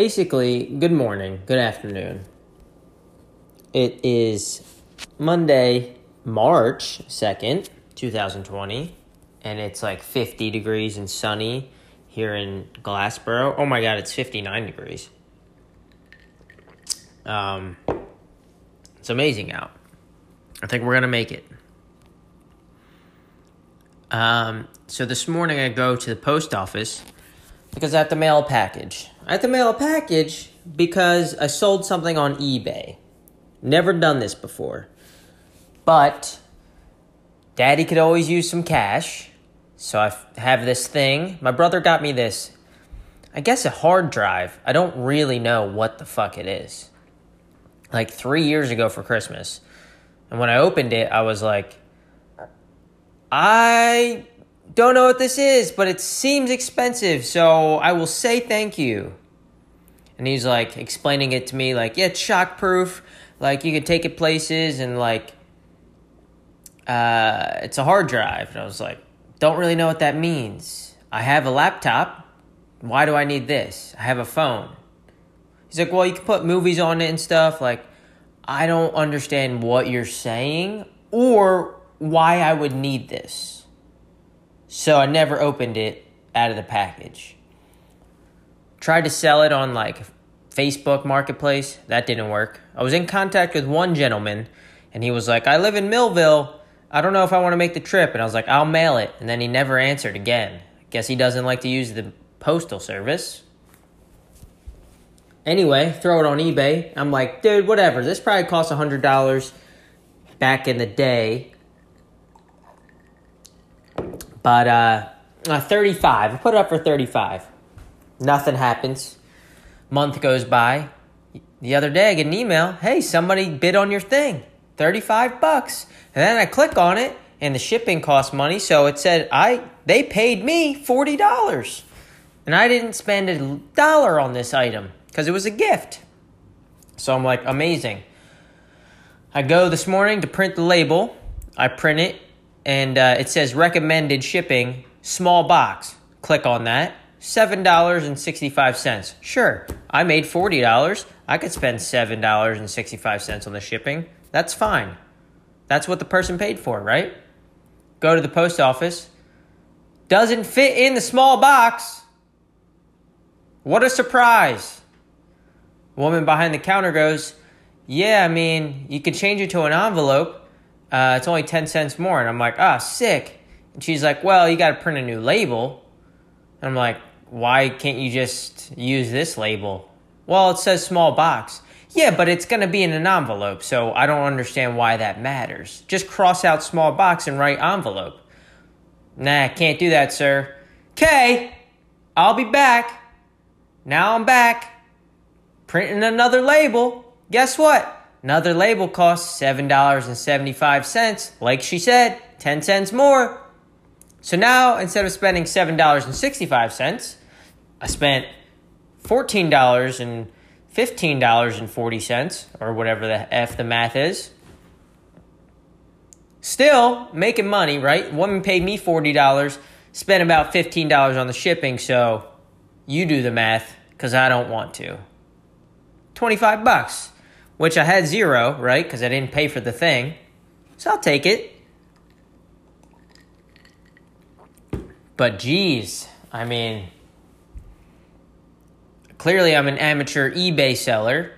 basically, good morning, good afternoon. It is Monday, March 2nd, 2020, and it's like 50 degrees and sunny here in Glassboro. Oh my god, it's 59 degrees. Um, it's amazing out. I think we're going to make it. Um, so this morning I go to the post office because I have to mail a package. I have to mail a package because I sold something on eBay. Never done this before. But daddy could always use some cash. So I have this thing. My brother got me this, I guess a hard drive. I don't really know what the fuck it is. Like three years ago for Christmas. And when I opened it, I was like, I don't know what this is, but it seems expensive, so I will say thank you. And he's like explaining it to me, like, yeah, it's shockproof. Like, you can take it places, and like, uh, it's a hard drive. And I was like, don't really know what that means. I have a laptop. Why do I need this? I have a phone. He's like, well, you can put movies on it and stuff. Like, I don't understand what you're saying or why I would need this. So I never opened it out of the package. Tried to sell it on like Facebook Marketplace. That didn't work. I was in contact with one gentleman and he was like, I live in Millville. I don't know if I want to make the trip. And I was like, I'll mail it. And then he never answered again. Guess he doesn't like to use the postal service. Anyway, throw it on eBay. I'm like, dude, whatever. This probably cost $100 back in the day. But uh, uh 35. I put it up for 35. Nothing happens. Month goes by. The other day I get an email, "Hey, somebody bid on your thing. 35 bucks." And then I click on it and the shipping costs money, so it said I they paid me $40. And I didn't spend a dollar on this item because it was a gift. So I'm like, amazing. I go this morning to print the label. I print it and uh, it says recommended shipping, small box. Click on that. $7.65. Sure, I made $40. I could spend $7.65 on the shipping. That's fine. That's what the person paid for, right? Go to the post office. Doesn't fit in the small box. What a surprise. Woman behind the counter goes, Yeah, I mean, you could change it to an envelope uh, it's only 10 cents more. And I'm like, ah, sick. And she's like, well, you got to print a new label. And I'm like, why can't you just use this label? Well, it says small box. Yeah, but it's going to be in an envelope, so I don't understand why that matters. Just cross out small box and write envelope. Nah, can't do that, sir. Okay, I'll be back. Now I'm back. Printing another label. Guess what? Another label costs $7.75. Like she said, 10 cents more. So now, instead of spending $7.65, I spent $14 and $15.40, or whatever the F the math is. Still making money, right? Woman paid me $40, spent about $15 on the shipping, so you do the math, because I don't want to. 25 bucks which I had zero, right? Because I didn't pay for the thing. So I'll take it. But geez, I mean, clearly I'm an amateur eBay seller.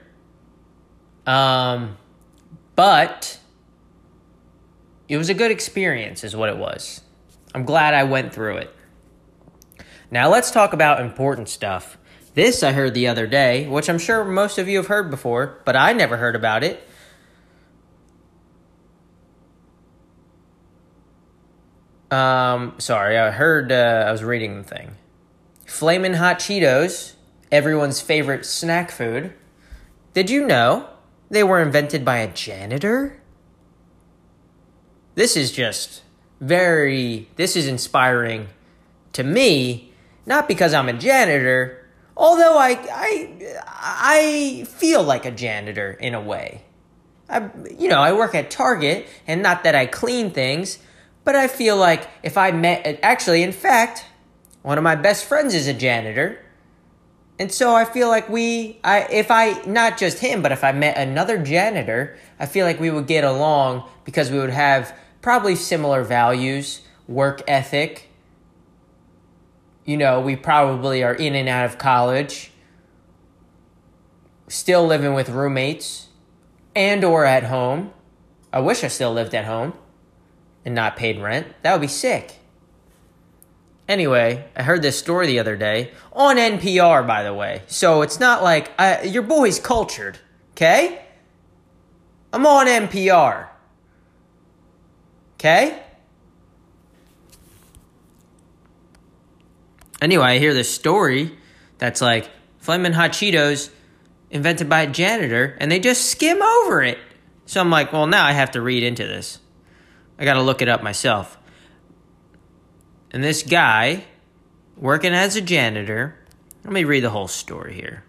Um, but it was a good experience, is what it was. I'm glad I went through it. Now let's talk about important stuff. This I heard the other day, which I'm sure most of you have heard before, but I never heard about it. Um, sorry, I heard, uh, I was reading the thing. Flamin' Hot Cheetos, everyone's favorite snack food. Did you know they were invented by a janitor? This is just very, this is inspiring to me, not because I'm a janitor, Although I, I, I feel like a janitor in a way. I, you know, I work at Target, and not that I clean things, but I feel like if I met, actually, in fact, one of my best friends is a janitor, And so I feel like we, I, if I, not just him, but if I met another janitor, I feel like we would get along because we would have probably similar values, work ethic. You know, we probably are in and out of college, still living with roommates and or at home. I wish I still lived at home and not paid rent. That would be sick. Anyway, I heard this story the other day on NPR, by the way. So it's not like I, your boy's cultured, okay? I'm on NPR. Okay? Anyway, I hear this story that's like Flamin' Hot Cheetos invented by a janitor and they just skim over it. So I'm like, well, now I have to read into this. I got to look it up myself. And this guy, working as a janitor, let me read the whole story here.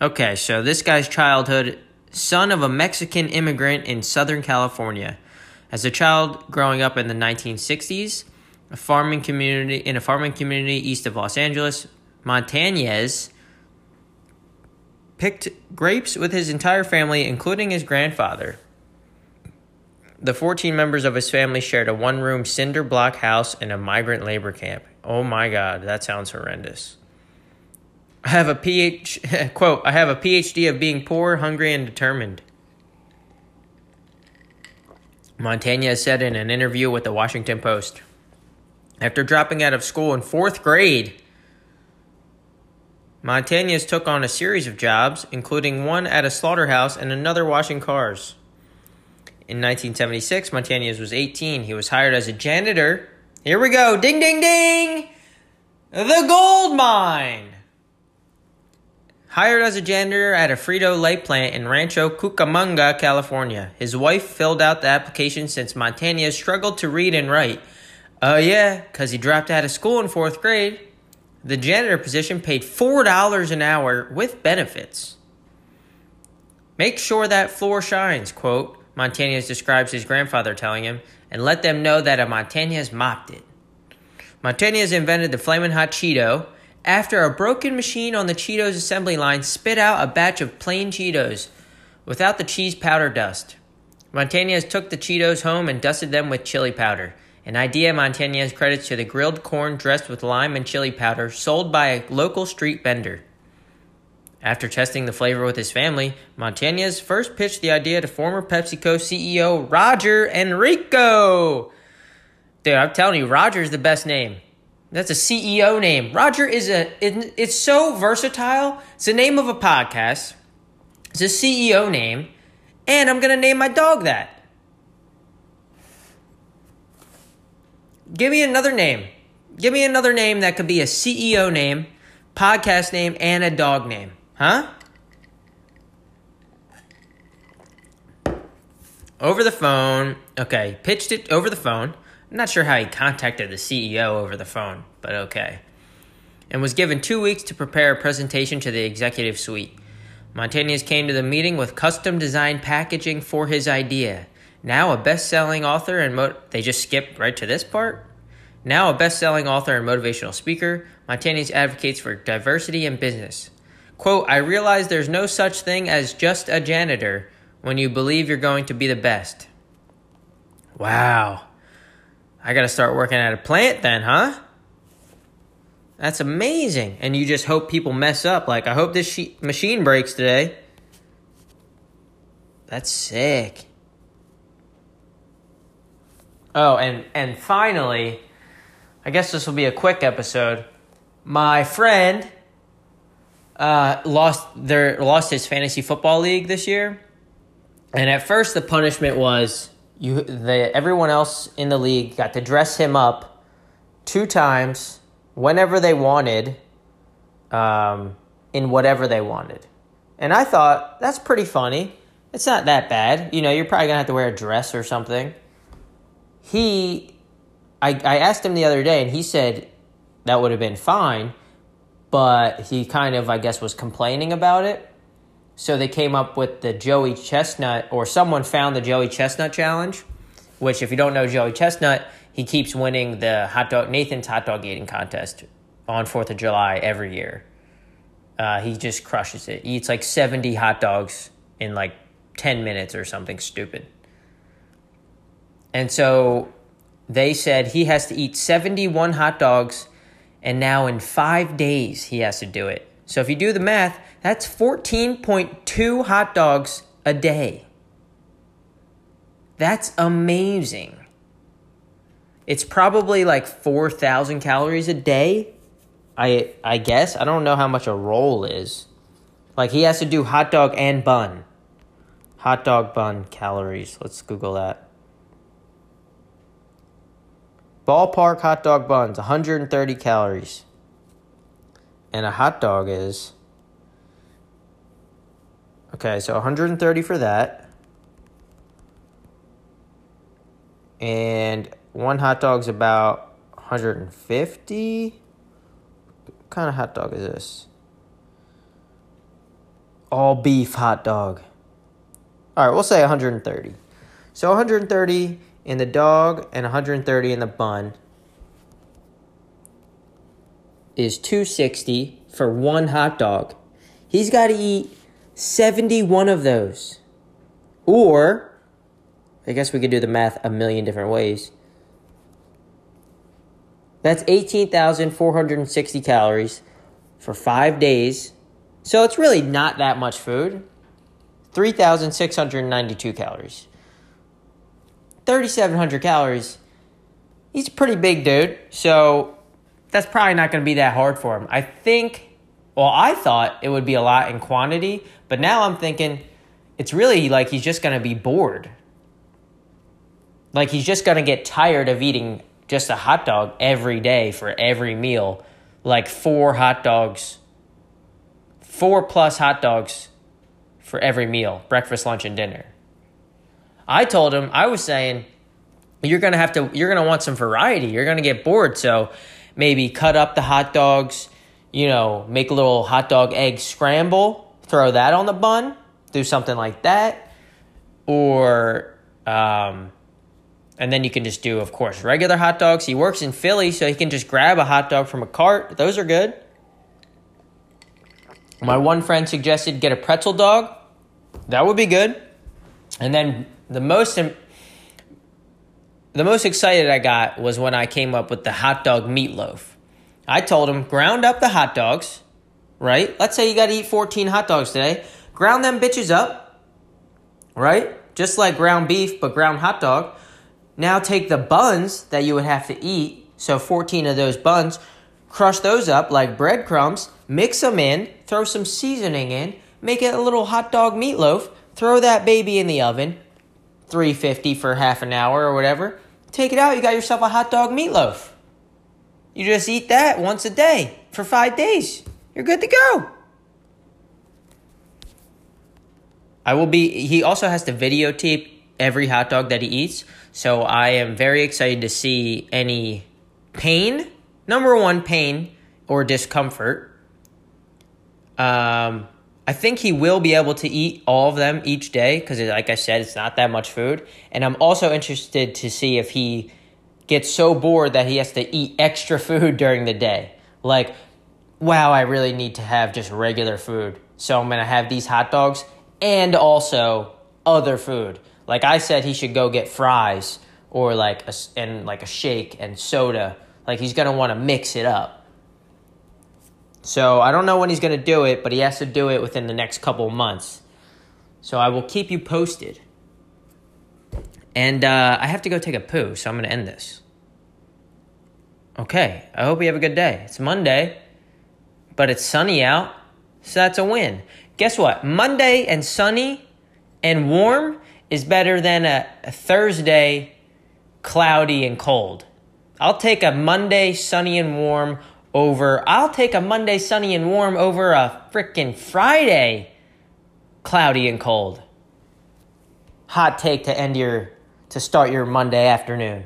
Okay, so this guy's childhood, son of a Mexican immigrant in Southern California. As a child growing up in the 1960s, a farming community in a farming community east of Los Angeles, Montañez picked grapes with his entire family, including his grandfather. The 14 members of his family shared a one room cinder block house in a migrant labor camp. Oh my God, that sounds horrendous. I have a PH quote, I have a PhD of being poor, hungry, and determined. Montañez said in an interview with the Washington Post. After dropping out of school in fourth grade, Montañez took on a series of jobs, including one at a slaughterhouse and another washing cars. In 1976, Montañez was 18. He was hired as a janitor. Here we go. Ding, ding, ding. The gold mine. Hired as a janitor at a Frito Lay plant in Rancho Cucamonga, California. His wife filled out the application since Montañez struggled to read and write. Oh, yeah, because he dropped out of school in fourth grade. The janitor position paid $4 an hour with benefits. Make sure that floor shines, quote. Montañez describes his grandfather telling him, and let them know that a Montañez mopped it. Montañez invented the Flamin' Hot Cheeto after a broken machine on the Cheetos assembly line spit out a batch of plain Cheetos without the cheese powder dust. Montañez took the Cheetos home and dusted them with chili powder, an idea Montañez credits to the grilled corn dressed with lime and chili powder sold by a local street vendor. After testing the flavor with his family, Montañez first pitched the idea to former PepsiCo CEO Roger Enrico. Dude, I'm telling you, Roger is the best name. That's a CEO name. Roger is a, it, it's so versatile. It's the name of a podcast, it's a CEO name, and I'm to name my dog that. Give me another name. Give me another name that could be a CEO name, podcast name, and a dog name. Huh? Over the phone. Okay, pitched it over the phone. I'm not sure how he contacted the CEO over the phone, but okay. And was given two weeks to prepare a presentation to the executive suite. Montañez came to the meeting with custom designed packaging for his idea. Now a best selling author and mo- they just skipped right to this part. Now a best selling author and motivational speaker, Montañez advocates for diversity in business. Quote, I realize there's no such thing as just a janitor when you believe you're going to be the best. Wow. I got to start working at a plant then, huh? That's amazing. And you just hope people mess up. Like, I hope this she- machine breaks today. That's sick. Oh, and and finally, I guess this will be a quick episode. My friend uh, lost their lost his fantasy football league this year, and at first the punishment was you the everyone else in the league got to dress him up two times whenever they wanted, um, in whatever they wanted, and I thought that's pretty funny. It's not that bad, you know. You're probably gonna have to wear a dress or something. He, I, I asked him the other day, and he said that would have been fine but he kind of, I guess, was complaining about it. So they came up with the Joey Chestnut, or someone found the Joey Chestnut challenge, which, if you don't know Joey Chestnut, he keeps winning the hot dog Nathan's hot dog eating contest on 4th of July every year. Uh, he just crushes it. He eats like 70 hot dogs in like 10 minutes or something stupid. And so they said he has to eat 71 hot dogs, and now in five days he has to do it. So if you do the math, that's 14.2 hot dogs a day. That's amazing. It's probably like 4,000 calories a day. I I guess. I don't know how much a roll is. Like he has to do hot dog and bun. Hot dog bun calories. Let's Google that. Ballpark hot dog buns, 130 calories. And a hot dog is. Okay, so 130 for that. And one hot dog's about 150. What kind of hot dog is this? All beef hot dog. All right, we'll say 130. So 130 in the dog and 130 in the bun is 260 for one hot dog. He's got to eat 71 of those. Or I guess we could do the math a million different ways. That's 18,460 calories for 5 days. So it's really not that much food. 3,692 calories. 3,700 calories. He's a pretty big dude, so that's probably not going to be that hard for him. I think, well, I thought it would be a lot in quantity, but now I'm thinking it's really like he's just going to be bored. Like he's just going to get tired of eating just a hot dog every day for every meal. Like four hot dogs, four plus hot dogs for every meal breakfast, lunch, and dinner. I told him, I was saying, you're gonna have to, you're gonna want some variety. You're gonna get bored. So maybe cut up the hot dogs, you know, make a little hot dog egg scramble, throw that on the bun, do something like that. Or, um, and then you can just do, of course, regular hot dogs. He works in Philly, so he can just grab a hot dog from a cart. Those are good. My one friend suggested get a pretzel dog. That would be good. And then the most the most excited I got was when I came up with the hot dog meatloaf. I told him ground up the hot dogs, right? Let's say you got to eat 14 hot dogs today. Ground them bitches up, right? Just like ground beef, but ground hot dog. Now take the buns that you would have to eat, so 14 of those buns, crush those up like breadcrumbs, mix them in, throw some seasoning in, make it a little hot dog meatloaf, throw that baby in the oven, 350 for half an hour or whatever. Take it out, you got yourself a hot dog meatloaf. You just eat that once a day for five days. You're good to go. I will be, he also has to videotape every hot dog that he eats. So I am very excited to see any pain, number one, pain or discomfort. Um, I think he will be able to eat all of them each day because, like I said, it's not that much food. And I'm also interested to see if he gets so bored that he has to eat extra food during the day. Like, wow, I really need to have just regular food. So I'm going to have these hot dogs and also other food. Like I said, he should go get fries or like a, and like a shake and soda. Like he's going to want to mix it up. So I don't know when he's going to do it, but he has to do it within the next couple months. So I will keep you posted. And uh, I have to go take a poo, so I'm going to end this. Okay, I hope you have a good day. It's Monday, but it's sunny out, so that's a win. Guess what? Monday and sunny and warm is better than a, a Thursday cloudy and cold. I'll take a Monday sunny and warm over, I'll take a Monday sunny and warm over a freaking Friday cloudy and cold. Hot take to end your, to start your Monday afternoon.